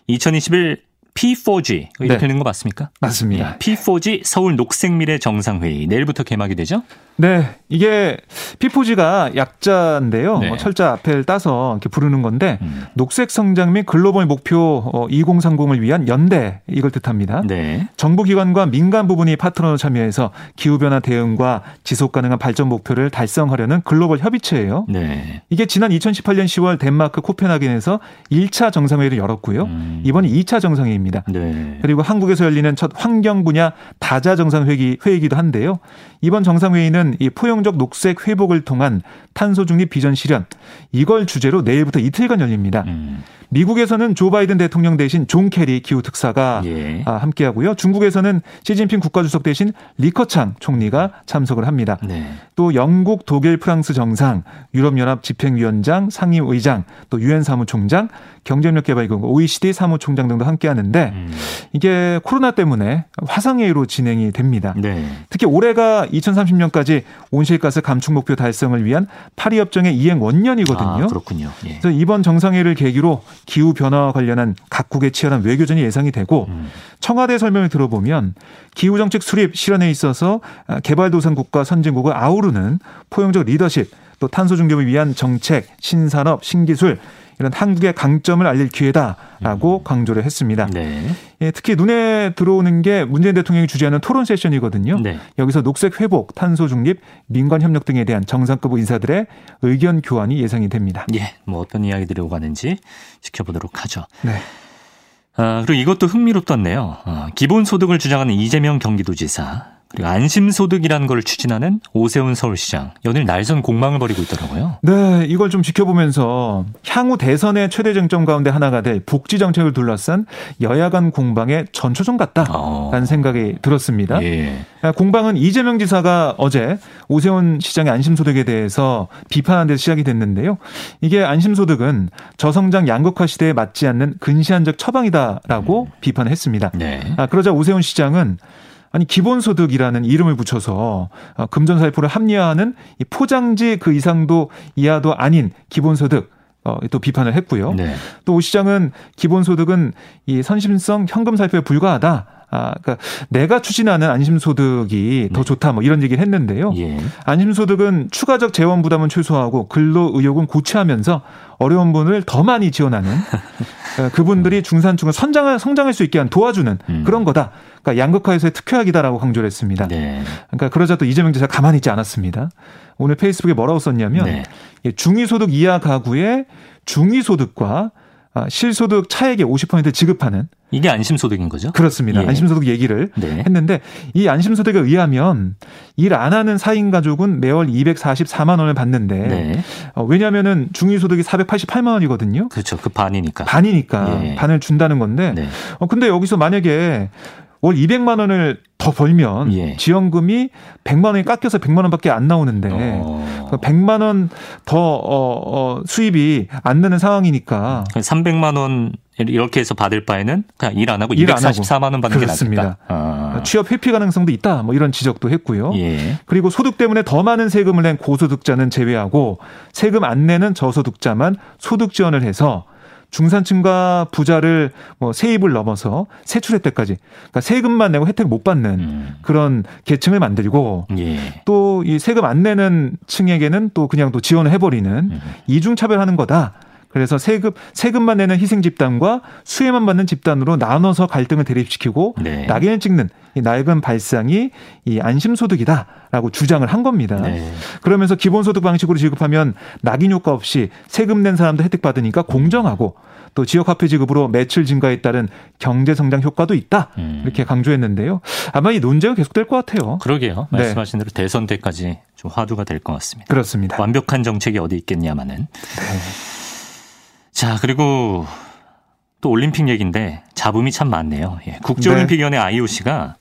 2021 P4G 이렇게 네. 는거 맞습니까? 맞습니다. 예, P4G 서울 녹색미래 정상회의 내일부터 개막이 되죠? 네, 이게 P4G가 약자인데요. 네. 뭐 철자 앞을 따서 이렇게 부르는 건데 음. 녹색 성장 및 글로벌 목표 2030을 어, 위한 연대 이걸 뜻합니다. 네. 정부 기관과 민간 부분이 파트너로 참여해서 기후 변화 대응과 지속 가능한 발전 목표를 달성하려는 글로벌 협의체예요. 네. 이게 지난 2018년 10월 덴마크 코펜하겐에서 1차 정상회의를 열었고요. 음. 이번이 2차 정상회의입니다. 네. 그리고 한국에서 열리는 첫 환경 분야 다자 정상회의 회의기도 한데요. 이번 정상회의는 이 포용적 녹색 회복을 통한 탄소 중립 비전 실현 이걸 주제로 내일부터 이틀간 열립니다. 음. 미국에서는 조 바이든 대통령 대신 존 케리 기후 특사가 예. 아, 함께하고요. 중국에서는 시진핑 국가주석 대신 리커창 총리가 참석을 합니다. 네. 또 영국, 독일, 프랑스 정상, 유럽연합 집행위원장, 상임의장, 또 유엔 사무총장, 경제력개발기금 OECD 사무총장 등도 함께하는데 음. 이게 코로나 때문에 화상회의로 진행이 됩니다. 네. 특히 올해가 2030년까지 온실가스 감축 목표 달성을 위한 파리 협정의 이행 원년이거든요. 아, 그렇군요. 예. 그래서 이번 정상회의를 계기로 기후 변화와 관련한 각국의 치열한 외교전이 예상이 되고 음. 청와대 설명을 들어보면 기후 정책 수립 실현에 있어서 개발도상국과 선진국을 아우르는 포용적 리더십 또 탄소 중립을 위한 정책, 신산업, 신기술 이런 한국의 강점을 알릴 기회다라고 음. 강조를 했습니다. 네. 예, 특히 눈에 들어오는 게 문재인 대통령이 주재하는 토론 세션이거든요. 네. 여기서 녹색 회복, 탄소 중립, 민관 협력 등에 대한 정상급 인사들의 의견 교환이 예상이 됩니다. 예, 뭐 어떤 이야기들이 오가는지 지켜보도록 하죠. 네. 아, 그리고 이것도 흥미롭던데요. 어, 기본소득을 주장하는 이재명 경기도지사 그리고 안심소득이라는 걸 추진하는 오세훈 서울시장 연일 날선 공방을 벌이고 있더라고요. 네, 이걸 좀 지켜보면서 향후 대선의 최대 쟁점 가운데 하나가 될 복지 정책을 둘러싼 여야 간 공방의 전초전 같다라는 어. 생각이 들었습니다. 예. 공방은 이재명 지사가 어제 오세훈 시장의 안심소득에 대해서 비판한 데 시작이 됐는데요. 이게 안심소득은 저성장 양극화 시대에 맞지 않는 근시안적 처방이다라고 음. 비판했습니다. 네. 아, 그러자 오세훈 시장은 아니 기본소득이라는 이름을 붙여서 어, 금전살포를 합리화하는 이 포장지 그 이상도 이하도 아닌 기본소득 어, 또 비판을 했고요. 네. 또오 시장은 기본소득은 이 선심성 현금 살포에 불과하다. 아, 그러니까 내가 추진하는 안심소득이 더 네. 좋다 뭐 이런 얘기를 했는데요. 예. 안심소득은 추가적 재원 부담은 최소화하고 근로 의욕은 고취하면서 어려운 분을 더 많이 지원하는 *laughs* 어, 그분들이 중산층을 선장을 성장할 수 있게 한 도와주는 음. 그런 거다. 그러니까 양극화에서의 특효약이다라고 강조를 했습니다. 네. 그러니까 그러자 또 이재명 지사 가만히 있지 않았습니다. 오늘 페이스북에 뭐라고 썼냐면 네. 중위소득 이하 가구의 중위소득과 아, 실소득 차액의 50% 지급하는 이게 안심소득인 거죠? 그렇습니다. 예. 안심소득 얘기를 네. 했는데 이 안심소득에 의하면 일 안 하는 4인 가족은 매월 244만 원을 받는데 네. 어, 왜냐하면은 중위소득이 488만 원이거든요. 그렇죠. 그 반이니까. 반이니까 예. 반을 준다는 건데. 네. 어 근데 여기서 만약에 월 200만 원을 더 벌면 예. 지원금이 100만 원이 깎여서 100만 원밖에 안 나오는데 어. 100만 원더 어, 어, 수입이 안 되는 상황이니까 300만 원 이렇게 해서 받을 바에는 그냥 일 안 하고 244만 원 받는 그렇습니다. 게 낫다. 아. 취업 회피 가능성도 있다. 뭐 이런 지적도 했고요. 예. 그리고 소득 때문에 더 많은 세금을 낸 고소득자는 제외하고 세금 안 내는 저소득자만 소득 지원을 해서 중산층과 부자를 뭐 세입을 넘어서 세출할 때까지 그러니까 세금만 내고 혜택 못 받는 음. 그런 계층을 만들고 예. 또이 세금 안 내는 층에게는 또 그냥 또 지원을 해버리는 음. 이중 차별하는 거다. 그래서 세금 세금만 내는 희생 집단과 수혜만 받는 집단으로 나눠서 갈등을 대립시키고 네. 낙인을 찍는 이 낡은 발상이 이 안심소득이다라고 주장을 한 겁니다. 네. 그러면서 기본소득 방식으로 지급하면 낙인 효과 없이 세금 낸 사람도 혜택 받으니까 공정하고 또 지역 화폐 지급으로 매출 증가에 따른 경제 성장 효과도 있다 음. 이렇게 강조했는데요. 아마 이 논쟁은 계속될 것 같아요. 그러게요. 네. 말씀하신 대로 대선 때까지 좀 화두가 될 것 같습니다. 그렇습니다. 완벽한 정책이 어디 있겠냐마는. 네. 자, 그리고 또 올림픽 얘기인데 잡음이 참 많네요. 예. 국제올림픽위원회 IOC가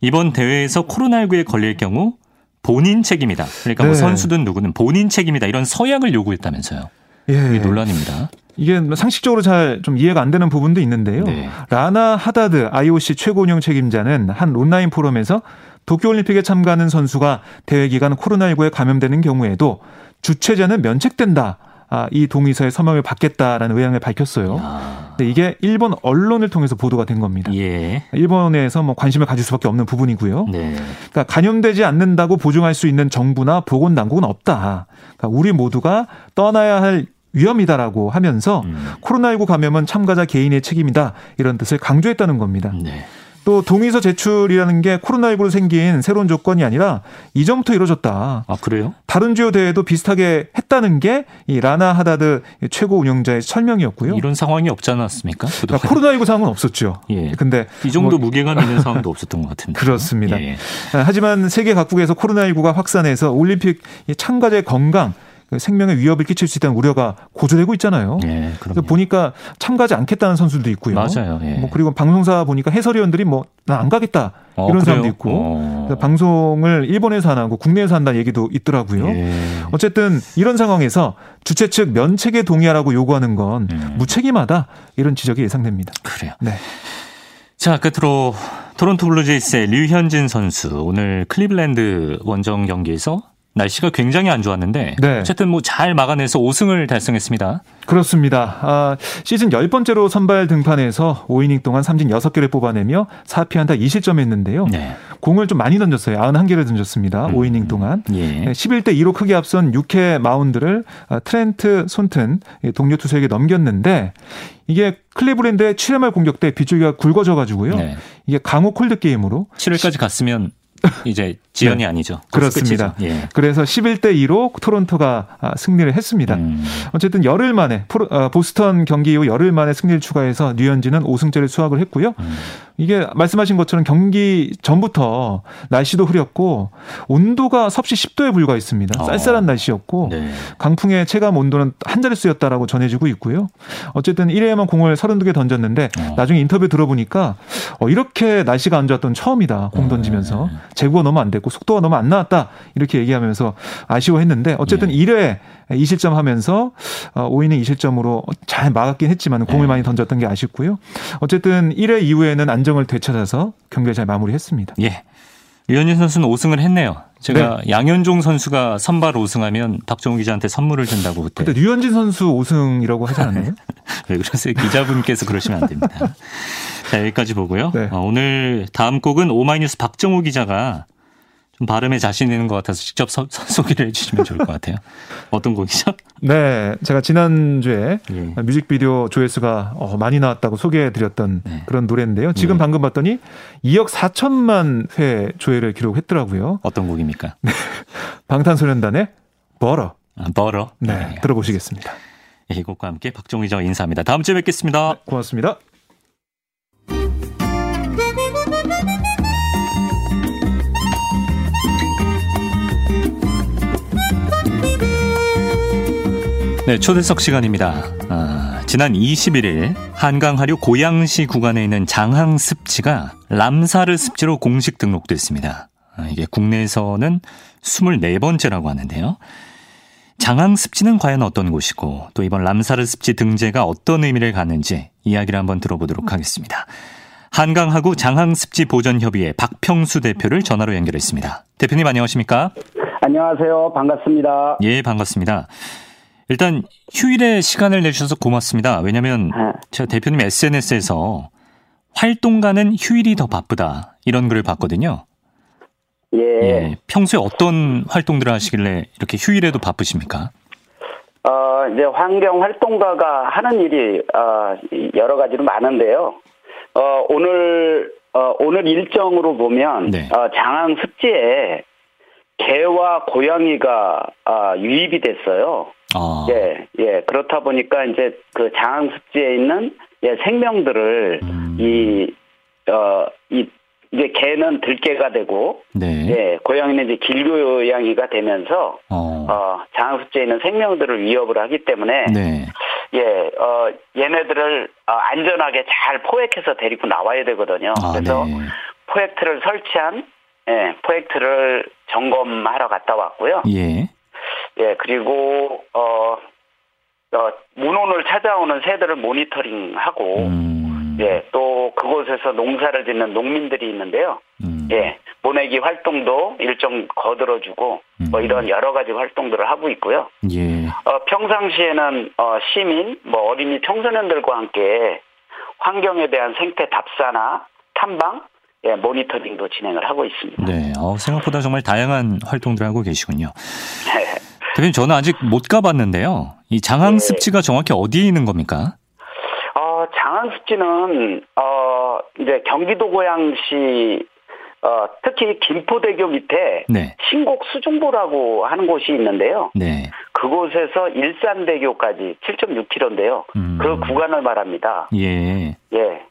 이번 대회에서 코로나19에 걸릴 경우 본인 책임이다. 그러니까 뭐 네. 뭐 선수든 누구는 본인 책임이다. 이런 서약을 요구했다면서요. 예. 이게 논란입니다. 이게 상식적으로 잘 좀 이해가 안 되는 부분도 있는데요. 네. 라나 하다드 IOC 최고 운영 책임자는 한 온라인 포럼에서 도쿄올림픽에 참가하는 선수가 대회 기간 코로나19에 감염되는 경우에도 주최자는 면책된다. 아, 이 동의서에 서명을 받겠다라는 의향을 밝혔어요. 아. 근데 이게 일본 언론을 통해서 보도가 된 겁니다. 예. 일본에서 뭐 관심을 가질 수밖에 없는 부분이고요. 네. 그러니까 감염되지 않는다고 보증할 수 있는 정부나 보건 당국은 없다. 그러니까 우리 모두가 떠나야 할 위험이다라고 하면서 음. 코로나19 감염은 참가자 개인의 책임이다 이런 뜻을 강조했다는 겁니다. 네. 또 동의서 제출이라는 게 코로나19로 생긴 새로운 조건이 아니라 이전부터 이루어졌다. 아 그래요? 다른 주요 대회도 비슷하게 했다는 게 이 라나 하다드 최고 운영자의 설명이었고요. 이런 상황이 없지 않았습니까? 그러니까 코로나19 상황은 없었죠. 예. 근데 이 정도 뭐... 무게감 있는 상황도 없었던 것 같은데. 그렇습니다. 예. 하지만 세계 각국에서 코로나19가 확산해서 올림픽 참가자의 건강 그 생명에 위협을 끼칠 수 있다는 우려가 고조되고 있잖아요. 예, 그래서 보니까 참가하지 않겠다는 선수들도 있고요. 맞아요. 예. 뭐 그리고 방송사 보니까 해설위원들이 뭐 나 안 가겠다 어, 이런 그래요? 사람도 있고 어. 방송을 일본에서 안 하고 국내에서 한다는 얘기도 있더라고요. 예. 어쨌든 이런 상황에서 주최 측 면책에 동의하라고 요구하는 건 음. 무책임하다 이런 지적이 예상됩니다. 그래요. 네. 자, 끝으로 토론토 블루제이스의 류현진 선수 오늘 클리블랜드 원정 경기에서 날씨가 굉장히 안 좋았는데 네. 어쨌든 뭐 잘 막아내서 5승을 달성했습니다. 그렇습니다. 아, 시즌 10번째로 선발 등판해서 5이닝 동안 삼진 6개를 뽑아내며 4피안타 2실점했는데요. 네. 공을 좀 많이 던졌어요. 91개를 던졌습니다. 음. 5이닝 동안. 예. 11대 2로 크게 앞선 6회 마운드를 아, 트렌트 손튼 동료 투수에게 넘겼는데 이게 클리브랜드의 7회 말 공격 때 빗줄기가 굵어져 가지고요. 네. 이게 강호 콜드 게임으로 7회까지 갔으면 이제 지연이 네. 아니죠. 그렇습니다. 예. 그래서 11대 2로 토론토가 아, 승리를 했습니다. 음. 어쨌든 열흘 만에 어, 보스턴 경기 이후 열흘 만에 승리를 추가해서 뉴현진은 5승째를 수확을 했고요. 음. 이게 말씀하신 것처럼 경기 전부터 날씨도 흐렸고 온도가 섭씨 10도에 불과했습니다. 어. 쌀쌀한 날씨였고 네. 강풍의 체감 온도는 한 자릿수였다라고 전해지고 있고요. 어쨌든 1회에만 공을 32개 던졌는데 어. 나중에 인터뷰 들어보니까 어, 이렇게 날씨가 안 좋았던 처음이다. 공 던지면서 네. 제구가 너무 안 됐고 속도가 너무 안 나왔다. 이렇게 얘기하면서 아쉬워했는데 어쨌든 네. 1회 2실점 하면서 5이닝 어, 2실점으로 잘 막았긴 했지만 공을 네. 많이 던졌던 게 아쉽고요. 어쨌든 1회 이후에는 안정을 되찾아서 경기를 잘 마무리했습니다. 예. 유현진 선수는 5승을 했네요. 제가 네. 양현종 선수가 선발 5승하면 박정우 기자한테 선물을 준다고 그때. 근데 류현진 선수 5승이라고 하지 않았나요? *laughs* 왜 그러세요? 기자분께서 그러시면 안 됩니다. 자, 여기까지 보고요. 네. 어, 오늘 다음 곡은 오마이뉴스 박정우 기자가 좀 발음에 자신 있는 것 같아서 직접 서, 소개를 해주시면 좋을 것 같아요. 어떤 곡이죠? 네, 제가 지난주에 예. 뮤직비디오 조회수가 어, 많이 나왔다고 소개해드렸던 네. 그런 노래인데요. 지금 네. 방금 봤더니 2억 4천만 회 조회를 기록했더라고요. 어떤 곡입니까? 네. 방탄소년단의 버러. 아, 버러. 네, 네, 들어보시겠습니다. 이 곡과 함께 박종희 기자 인사합니다. 다음 주에 뵙겠습니다. 네, 고맙습니다. 네, 초대석 시간입니다. 아, 지난 21일 한강 하류 고양시 구간에 있는 장항 습지가 람사르 습지로 공식 등록됐습니다. 아, 이게 국내에서는 24번째라고 하는데요. 장항 습지는 과연 어떤 곳이고 또 이번 람사르 습지 등재가 어떤 의미를 갖는지 이야기를 한번 들어보도록 하겠습니다. 한강하구 장항 습지 보전 협의회 박평수 대표를 전화로 연결했습니다. 대표님 안녕하십니까? 안녕하세요. 반갑습니다. 예, 반갑습니다. 일단 휴일에 시간을 내주셔서 고맙습니다. 왜냐하면 네. 제가 대표님 SNS에서 활동가는 휴일이 더 바쁘다 이런 글을 봤거든요. 예. 예. 평소에 어떤 활동들을 하시길래 이렇게 휴일에도 바쁘십니까? 어, 이제 환경 활동가가 하는 일이 어, 여러 가지로 많은데요. 어, 오늘 어, 오늘 일정으로 보면 네. 어, 장항 습지에 개와 고양이가 아, 유입이 됐어요. 아. 예, 예. 그렇다 보니까 이제 그 장항 습지에 있는 예, 생명들을 음. 이, 어, 이, 이제 개는 들개가 되고, 네. 예, 고양이는 이제 길고양이가 되면서, 어, 어 장항 습지에 있는 생명들을 위협을 하기 때문에, 네. 예, 어, 얘네들을 어, 안전하게 잘 포획해서 데리고 나와야 되거든요. 아, 그래서 네. 포획트를 설치한, 예, 포획트를 점검하러 갔다 왔고요. 예. 예, 그리고 어, 어 문혼을 찾아오는 새들을 모니터링하고 음. 예, 또 그곳에서 농사를 짓는 농민들이 있는데요. 음. 예, 모내기 활동도 일정 거들어주고 뭐 음. 뭐 이런 여러 가지 활동들을 하고 있고요. 예. 어, 평상시에는 어, 시민, 뭐 어린이 청소년들과 함께 환경에 대한 생태 답사나 탐방, 예, 모니터링도 진행을 하고 있습니다. 네, 어, 생각보다 정말 다양한 활동들 하고 계시군요. 네. 대표님, 저는 아직 못 가봤는데요. 이 장항 습지가 네. 정확히 어디에 있는 겁니까? 어, 장항 습지는 어, 이제 경기도 고양시 어, 특히 김포대교 밑에 네. 신곡 수중보라고 하는 곳이 있는데요. 네. 그곳에서 일산대교까지 7.6km인데요. 음. 그 구간을 말합니다. 예. 예.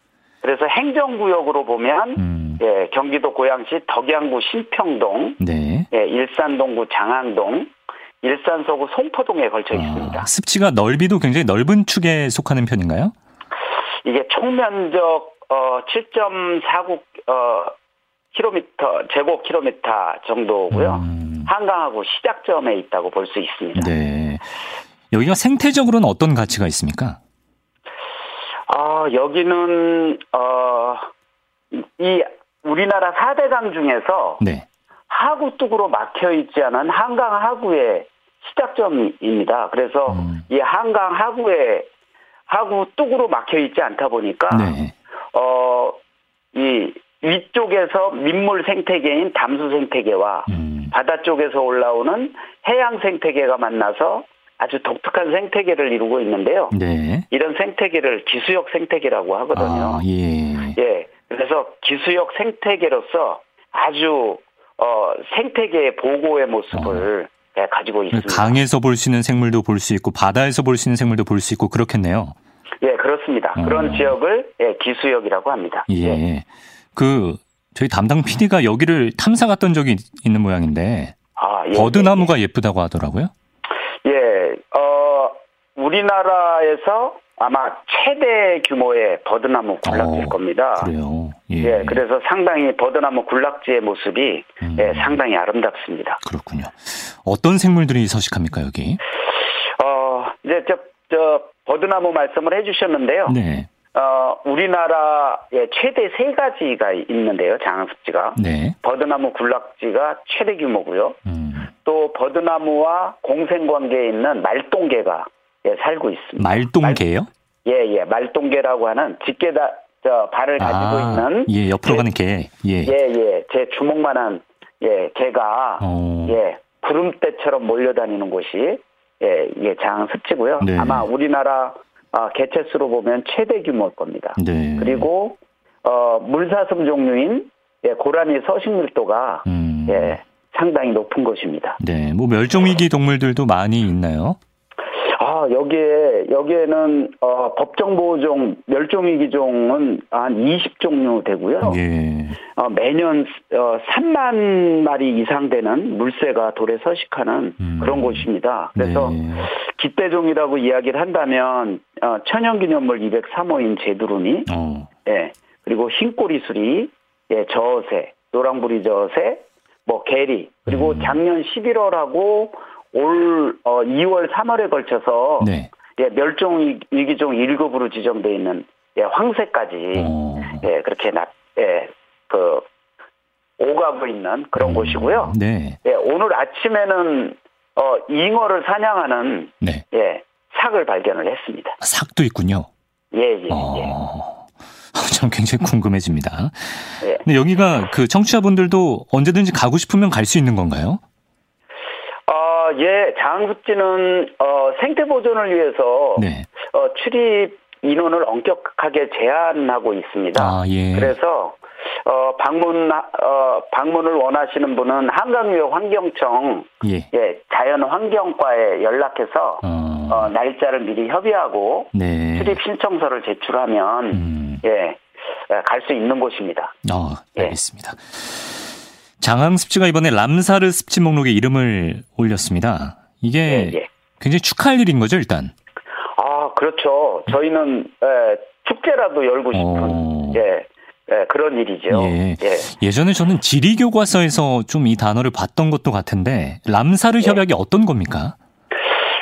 그래서 행정구역으로 보면 음. 예, 경기도 고양시 덕양구 신평동, 네. 예, 일산동구 장항동, 일산 서구 송포동에 걸쳐 아, 있습니다. 습지가 넓이도 굉장히 넓은 축에 속하는 편인가요? 이게 총면적 어, 7.49 어, 킬로미터 제곱 킬로미터 정도고요. 음. 한강하고 시작점에 있다고 볼 수 있습니다. 네. 여기가 생태적으로는 어떤 가치가 있습니까? 아, 여기는 어, 이 우리나라 4대강 중에서 네. 하구 뚝으로 막혀 있지 않은 한강 하구의 시작점입니다. 그래서 음. 이 한강 하구에 하구 뚝으로 막혀 있지 않다 보니까 네. 어이 위쪽에서 민물 생태계인 담수 생태계와 음. 바다 쪽에서 올라오는 해양 생태계가 만나서 아주 독특한 생태계를 이루고 있는데요. 네. 이런 생태계를 기수역 생태계라고 하거든요. 아, 예. 예. 그래서 기수역 생태계로서 아주 어, 생태계 보고의 모습을 어. 네, 가지고 있습니다. 강에서 볼 수 있는 생물도 볼 수 있고 바다에서 볼 수 있는 생물도 볼 수 있고 그렇겠네요. 예, 그렇습니다. 어. 그런 지역을 예, 기수역이라고 합니다. 예. 예. 그 저희 담당 PD가 여기를 탐사 갔던 적이 있는 모양인데 아, 예, 버드나무가 예, 예쁘다고 하더라고요. 예, 어 우리나라에서 아마 최대 규모의 버드나무 군락지일 어, 겁니다. 그래요. 예. 예. 그래서 상당히 버드나무 군락지의 모습이 음. 예, 상당히 아름답습니다. 그렇군요. 어떤 생물들이 서식합니까 여기? 어 이제 저, 저 버드나무 말씀을 해주셨는데요. 네. 어, 우리나라에 최대 세 가지가 있는데요, 장항습지가. 네. 버드나무 군락지가 최대 규모고요. 음. 또 버드나무와 공생관계에 있는 말똥개가 예, 살고 있습니다. 말똥개요? 말, 예, 예. 말똥개라고 하는 집게다, 저, 발을 가지고 아, 있는. 예, 옆으로 제, 가는 개. 예. 예, 예. 제 주먹만한, 예, 개가, 어. 예, 구름대처럼 몰려다니는 곳이, 예, 이게 장항습지고요. 네. 아마 우리나라 아, 개체수로 보면 최대 규모일 겁니다. 네. 그리고 어, 물사슴 종류인 예, 고라니 서식 밀도가 음. 예, 상당히 높은 것입니다. 네, 뭐 멸종 위기 동물들도 많이 있나요? 아, 여기에, 여기에는, 어, 법정보호종, 멸종위기종은 한 20종류 되고요. 예. 어, 매년, 어, 3만 마리 이상 되는 물새가 돌에 서식하는 음. 그런 곳입니다. 그래서, 네. 기대종이라고 이야기를 한다면, 어, 천연기념물 203호인 제두루미, 어. 예. 그리고 흰꼬리수리, 예, 저어새, 노랑부리 저어새, 뭐, 개리, 그리고 음. 작년 11월하고 올 어, 2월 3월에 걸쳐서 네. 예, 멸종 위기종 1급으로 지정돼 있는 예, 황새까지 오. 예, 그렇게 나, 예, 그 오가고 있는 그런 음. 곳이고요. 네. 예, 오늘 아침에는 어, 잉어를 사냥하는 네. 예, 삭을 발견을 했습니다. 삭도 있군요. 예, 예, 어... *laughs* 예. 참 굉장히 궁금해집니다. 예. 근데 여기가 그 청취자분들도 언제든지 가고 싶으면 갈 수 있는 건가요? 예, 장항습지는 어, 생태 보존을 위해서 네. 어, 출입 인원을 엄격하게 제한하고 있습니다. 아, 예. 그래서 어, 방문 어, 방문을 원하시는 분은 한강유역 환경청 예. 예 자연환경과에 연락해서 어. 어, 날짜를 미리 협의하고 네. 출입 신청서를 제출하면 음. 예갈 수 있는 곳입니다. 어, 알겠습니다. 예. 장항 습지가 이번에 람사르 습지 목록에 이름을 올렸습니다. 이게 예, 예. 굉장히 축하할 일인 거죠, 일단. 아, 그렇죠. 저희는 예, 축제라도 열고 싶은 어... 예. 예, 그런 일이죠. 예. 예. 전에 저는 지리 교과서에서 좀 이 단어를 봤던 것도 같은데 람사르 예. 협약이 어떤 겁니까?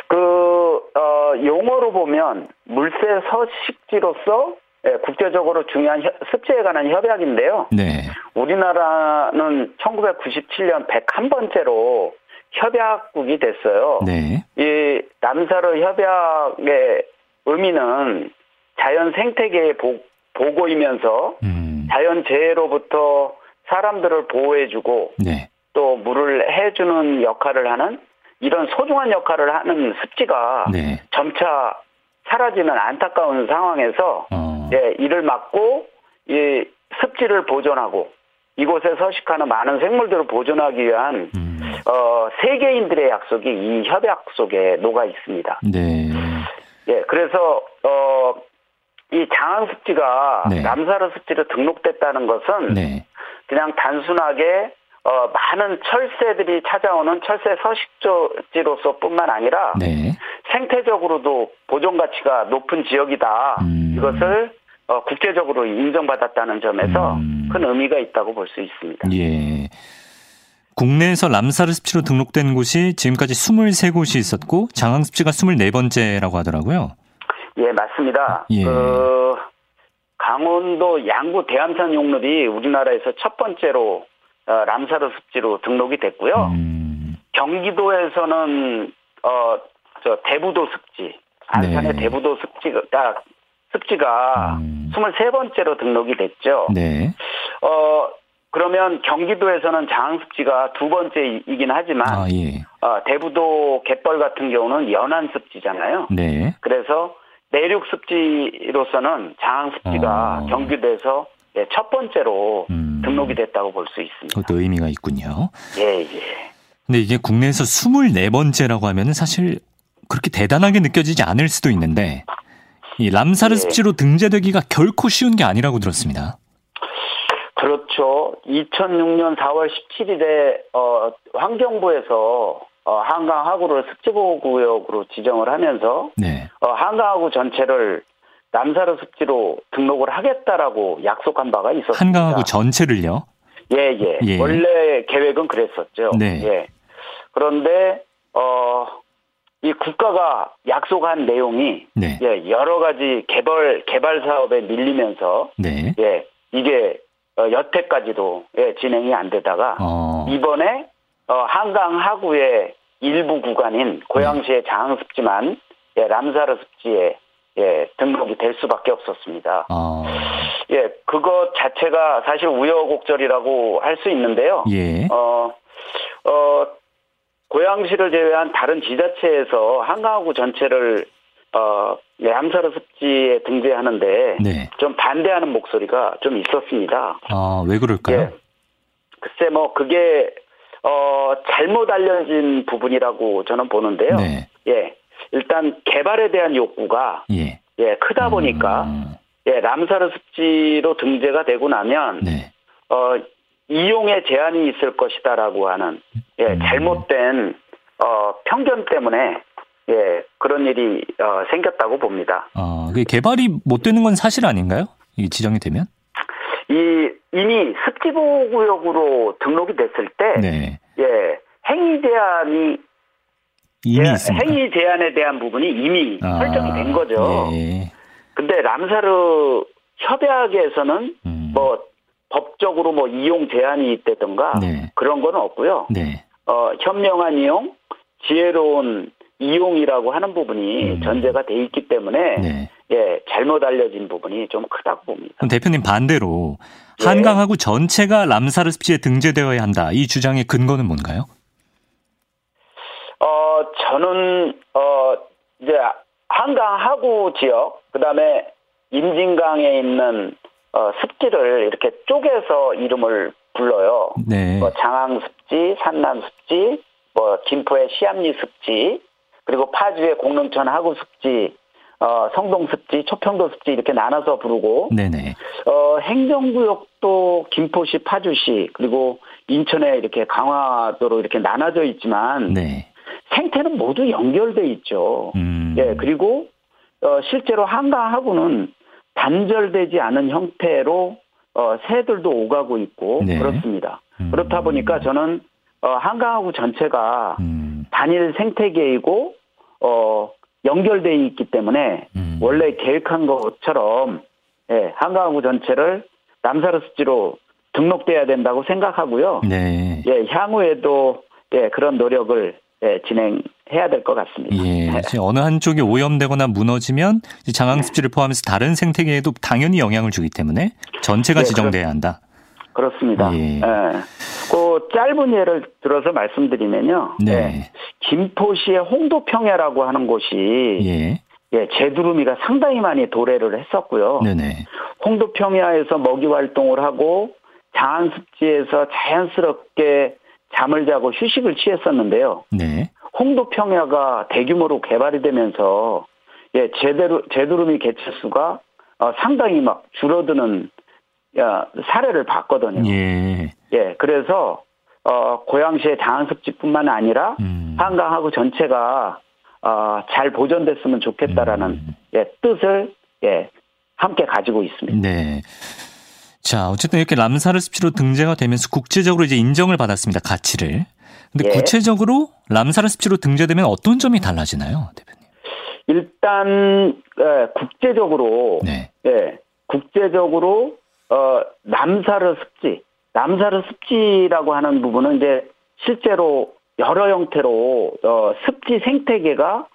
그 어, 용어로 보면 물새 서식지로서 예, 국제적으로 중요한 습지에 관한 협약인데요. 네. 우리나라는 1997년 101번째로 협약국이 됐어요. 네. 이 남사르 협약의 의미는 자연 생태계의 보, 보고이면서 음. 자연 재해로부터 사람들을 보호해주고 네. 또 물을 해주는 역할을 하는 이런 소중한 역할을 하는 습지가 네. 점차 사라지는 안타까운 상황에서 어. 예, 이를 막고 이 습지를 보존하고 이곳에 서식하는 많은 생물들을 보존하기 위한 음. 어, 세계인들의 약속이 이 협약 속에 녹아 있습니다. 네. 예, 그래서 어, 이 장항 습지가 네. 남사르 습지로 등록됐다는 것은 네. 그냥 단순하게 어, 많은 철새들이 찾아오는 철새 서식지로서뿐만 아니라 네. 생태적으로도 보존 가치가 높은 지역이다. 음. 이것을 어, 국제적으로 인정받았다는 점에서 음. 큰 의미가 있다고 볼 수 있습니다. 예. 국내에서 람사르 습지로 등록된 곳이 지금까지 23곳이 있었고 장항 습지가 24번째라고 하더라고요. 예, 맞습니다. 예. 그 강원도 양구 대암산 용록이 우리나라에서 첫 번째로 어, 람사르 습지로 등록이 됐고요. 음. 경기도에서는 어, 저 대부도 습지, 안산의 네. 대부도 습지가 습지가 음. 23번째로 등록이 됐죠. 네. 어, 그러면 경기도에서는 장항습지가 두 번째이긴 하지만 아, 예. 어, 대부도 갯벌 같은 경우는 연안습지잖아요. 네. 그래서 내륙습지로서는 장항습지가 어. 경기도에서 네, 첫 번째로 음. 등록이 됐다고 볼 수 있습니다. 그것도 의미가 있군요. 예, 예. 근데 이게 국내에서 24번째라고 하면은 사실 그렇게 대단하게 느껴지지 않을 수도 있는데 이 람사르 예. 습지로 등재되기가 결코 쉬운 게 아니라고 들었습니다. 그렇죠. 2006년 4월 17일에 어, 환경부에서 어, 한강 하구를 습지보호구역으로 지정을 하면서 네. 어, 한강 하구 전체를 남사르 습지로 등록을 하겠다라고 약속한 바가 있었습니다. 한강 하구 전체를요? 예, 예, 예. 원래 계획은 그랬었죠. 네. 예. 그런데 어, 이 국가가 약속한 내용이 네. 예, 여러 가지 개발 개발 사업에 밀리면서 네. 예, 이게 어, 여태까지도 예, 진행이 안 되다가 어. 이번에 어, 한강 하구의 일부 구간인 고양시의 네. 장항습지만 예, 람사르 습지에 예, 등록이 될 수밖에 없었습니다. 어. 예, 그것 자체가 사실 우여곡절이라고 할 수 있는데요. 예. 어, 어, 고양시를 제외한 다른 지자체에서 한강하구 전체를 어, 네, 암사르 습지에 등재하는데 네. 좀 반대하는 목소리가 좀 있었습니다. 아, 왜 그럴까요? 예. 글쎄 뭐 그게 어, 잘못 알려진 부분이라고 저는 보는데요. 네. 예. 일단 개발에 대한 욕구가 예, 예 크다 보니까 음. 예, 람사르 습지로 등재가 되고 나면 네. 어, 이용에 제한이 있을 것이다라고 하는 예, 음. 잘못된 어, 편견 때문에 예, 그런 일이 어, 생겼다고 봅니다. 아, 개발이 못 되는 건 사실 아닌가요? 이 지정이 되면? 이 이미 습지보 구역으로 등록이 됐을 때, 네. 예, 행위 제한이 이미 예, 행위 제한에 대한 부분이 이미 아, 설정이 된 거죠. 예. 근데 람사르 협약에서는 음. 뭐 법적으로 뭐 이용 제한이 있다든가 네. 그런 건 없고요. 네. 어, 현명한 이용, 지혜로운 이용이라고 하는 부분이 음. 전제가 돼 있기 때문에 네. 예, 잘못 알려진 부분이 좀 크다고 봅니다. 대표님 반대로 예. 한강하고 전체가 람사르 습지에 등재되어야 한다. 이 주장의 근거는 뭔가요? 어, 저는 어 이제 한강하구 지역 그다음에 임진강에 있는 어, 습지를 이렇게 쪼개서 이름을 불러요. 네. 뭐 장항 습지, 산남 습지, 뭐 김포의 시암리 습지, 그리고 파주의 공릉천 하구 습지, 어, 성동 습지, 초평도 습지 이렇게 나눠서 부르고, 네네. 어, 행정구역도 김포시, 파주시, 그리고 인천에 이렇게 강화도로 이렇게 나눠져 있지만, 네. 생태는 모두 연결돼 있죠. 음. 예, 그리고 어, 실제로 한강하고는 단절되지 않은 형태로 어, 새들도 오가고 있고 네. 그렇습니다. 음. 그렇다 보니까 저는 어, 한강하고 전체가 음. 단일 생태계이고 어, 연결돼 있기 때문에 음. 원래 계획한 것처럼 예, 한강하고 전체를 남사르 습지로 등록돼야 된다고 생각하고요. 네. 예, 향후에도 예, 그런 노력을 예, 진행해야 될 것 같습니다. 예, 어느 한쪽이 오염되거나 무너지면 장항습지를 포함해서 다른 생태계에도 당연히 영향을 주기 때문에 전체가 예, 지정돼야 한다. 그렇습니다. 예. 예. 그 짧은 예를 들어서 말씀드리면요. 네. 예. 김포시의 홍도평야라고 하는 곳이 예. 예, 제두루미가 상당히 많이 도래를 했었고요. 네네. 홍도평야에서 먹이 활동을 하고 장안습지에서 자연스럽게 잠을 자고 휴식을 취했었는데요. 네. 홍도 평야가 대규모로 개발이 되면서 예, 제대로 제두루미 개체수가 어, 상당히 막 줄어드는 야, 사례를 봤거든요. 예. 예, 그래서 어, 고양시의 장안습지뿐만 아니라 음. 한강하고 전체가 어, 잘 보존됐으면 좋겠다라는 음. 예, 뜻을 예, 함께 가지고 있습니다. 네. 자, 어쨌든 이렇게 람사르 습지로 등재가 되면서 국제적으로 이제 인정을 받았습니다. 가치를. 근데 예. 구체적으로 람사르 습지로 등재되면 어떤 점이 달라지나요, 대표님? 일단 예, 국제적으로 네. 예, 국제적으로 어, 람사르 습지, 람사르 습지라고 하는 부분은 이제 실제로 여러 형태로 어, 습지 생태계가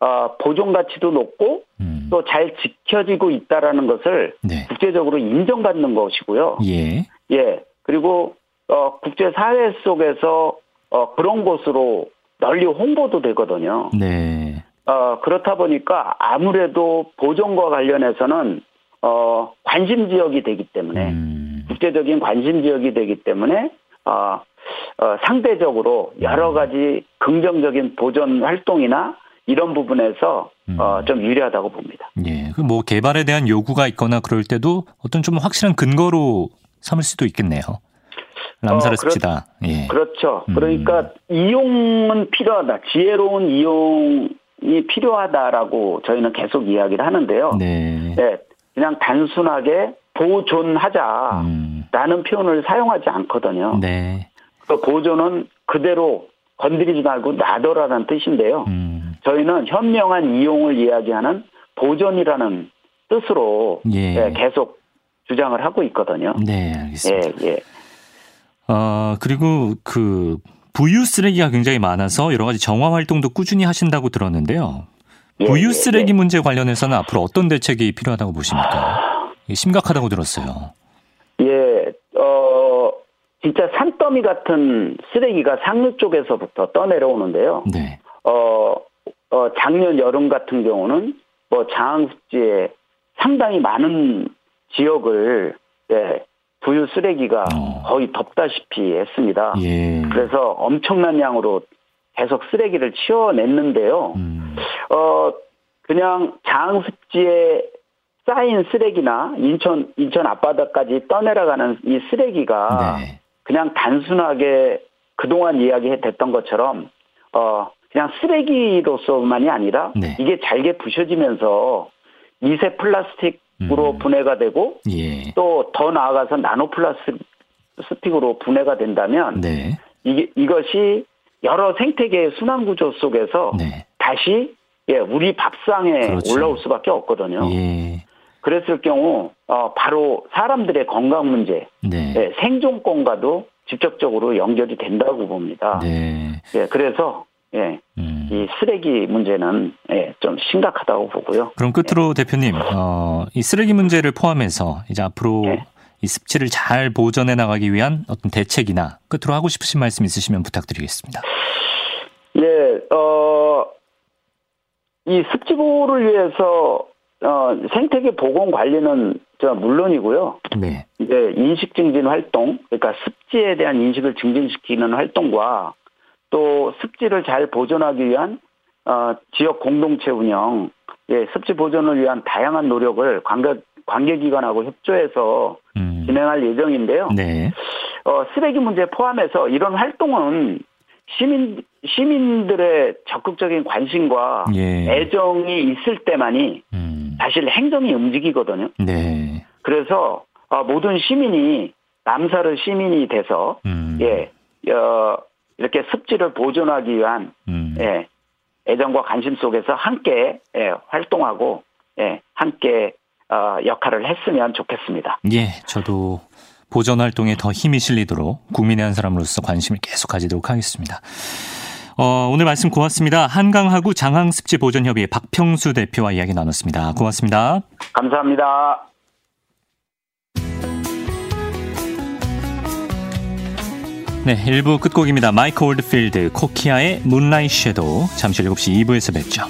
어, 보존 가치도 높고 음. 또잘 지켜지고 있다라는 것을 네. 국제적으로 인정받는 것이고요. 예. 예. 그리고 어, 국제 사회 속에서 어, 그런 곳으로 널리 홍보도 되거든요. 네. 어, 그렇다 보니까 아무래도 보존과 관련해서는 어, 관심 지역이 되기 때문에 음. 국제적인 관심 지역이 되기 때문에 어, 어, 상대적으로 여러 음. 가지 긍정적인 보존 활동이나 이런 부분에서 음. 어, 좀 유리하다고 봅니다. 예. 그뭐 개발에 대한 요구가 있거나 그럴 때도 어떤 좀 확실한 근거로 삼을 수도 있겠네요. 습지다. 어, 그렇, 예. 그렇죠. 음. 그러니까 이용은 필요하다. 지혜로운 이용이 필요하다라고 저희는 계속 이야기를 하는데요. 네. 네 그냥 단순하게 보존하자라는 음. 표현을 사용하지 않거든요. 네. 그 보존은 그대로 건드리지 말고 놔둬라는 뜻인데요. 음. 저희는 현명한 이용을 이야기하는 보존이라는 뜻으로 예. 예, 계속 주장을 하고 있거든요. 네, 알겠습니다. 예, 예. 어, 그리고 그 부유 쓰레기가 굉장히 많아서 여러 가지 정화 활동도 꾸준히 하신다고 들었는데요. 예, 부유 예, 쓰레기 예, 문제 관련해서는 앞으로 어떤 대책이 필요하다고 보십니까? 심각하다고 들었어요. 예, 어, 진짜 산더미 같은 쓰레기가 상류 쪽에서부터 떠내려오는데요. 네. 어, 어, 작년 여름 같은 경우는 뭐 장항 습지에 상당히 많은 지역을 예, 부유 쓰레기가 어. 거의 덮다시피 했습니다. 예. 그래서 엄청난 양으로 계속 쓰레기를 치워냈는데요. 음. 어, 그냥 장항습지에 쌓인 쓰레기나 인천, 인천 앞바다까지 떠내려가는 이 쓰레기가 네. 그냥 단순하게 그동안 이야기했던 것처럼 어 그냥 쓰레기로서만이 아니라 네. 이게 잘게 부셔지면서 미세 플라스틱 으로 음. 분해가 되고 예. 또더 나아가서 나노 플라스틱으로 분해가 된다면 네. 이게 이것이 여러 생태계의 순환 구조 속에서 네. 다시 예, 우리 밥상에 그렇죠. 올라올 수밖에 없거든요. 예. 그랬을 경우 어, 바로 사람들의 건강 문제, 네. 예, 생존권과도 직접적으로 연결이 된다고 봅니다. 네. 예, 그래서 예, 음. 이 쓰레기 문제는 예, 좀 심각하다고 보고요. 그럼 끝으로 예. 대표님, 어, 이 쓰레기 문제를 포함해서 이제 앞으로 예. 이 습지를 잘 보존해 나가기 위한 어떤 대책이나 끝으로 하고 싶으신 말씀 있으시면 부탁드리겠습니다. 예, 어, 이 습지 보호를 위해서 어, 생태계 보건 관리는 저 물론이고요. 네. 이제 인식 증진 활동, 그러니까 습지에 대한 인식을 증진시키는 활동과 또 습지를 잘 보존하기 위한 어, 지역 공동체 운영, 예, 습지 보존을 위한 다양한 노력을 관계 관계기관하고 협조해서 음. 진행할 예정인데요. 네. 어, 쓰레기 문제 포함해서 이런 활동은 시민 시민들의 적극적인 관심과 예. 애정이 있을 때만이 음. 사실 행정이 움직이거든요. 네. 그래서 어, 모든 시민이 남사르 시민이 돼서 음. 예 어, 이렇게 습지를 보존하기 위한 음. 예 애정과 관심 속에서 함께 예, 활동하고 예 함께 어, 역할을 했으면 좋겠습니다. 예, 저도 보전 활동에 더 힘이 실리도록 국민의 한 사람으로서 관심을 계속 가지도록 하겠습니다. 어, 오늘 말씀 고맙습니다. 한강하구 장항습지 보전협의회 박평수 대표와 이야기 나눴습니다. 고맙습니다. 감사합니다. 네, 1부 끝곡입니다. 마이크 올드필드, 코키아의 문라이 섀도우. 잠시 후 7시 2부에서 뵙죠.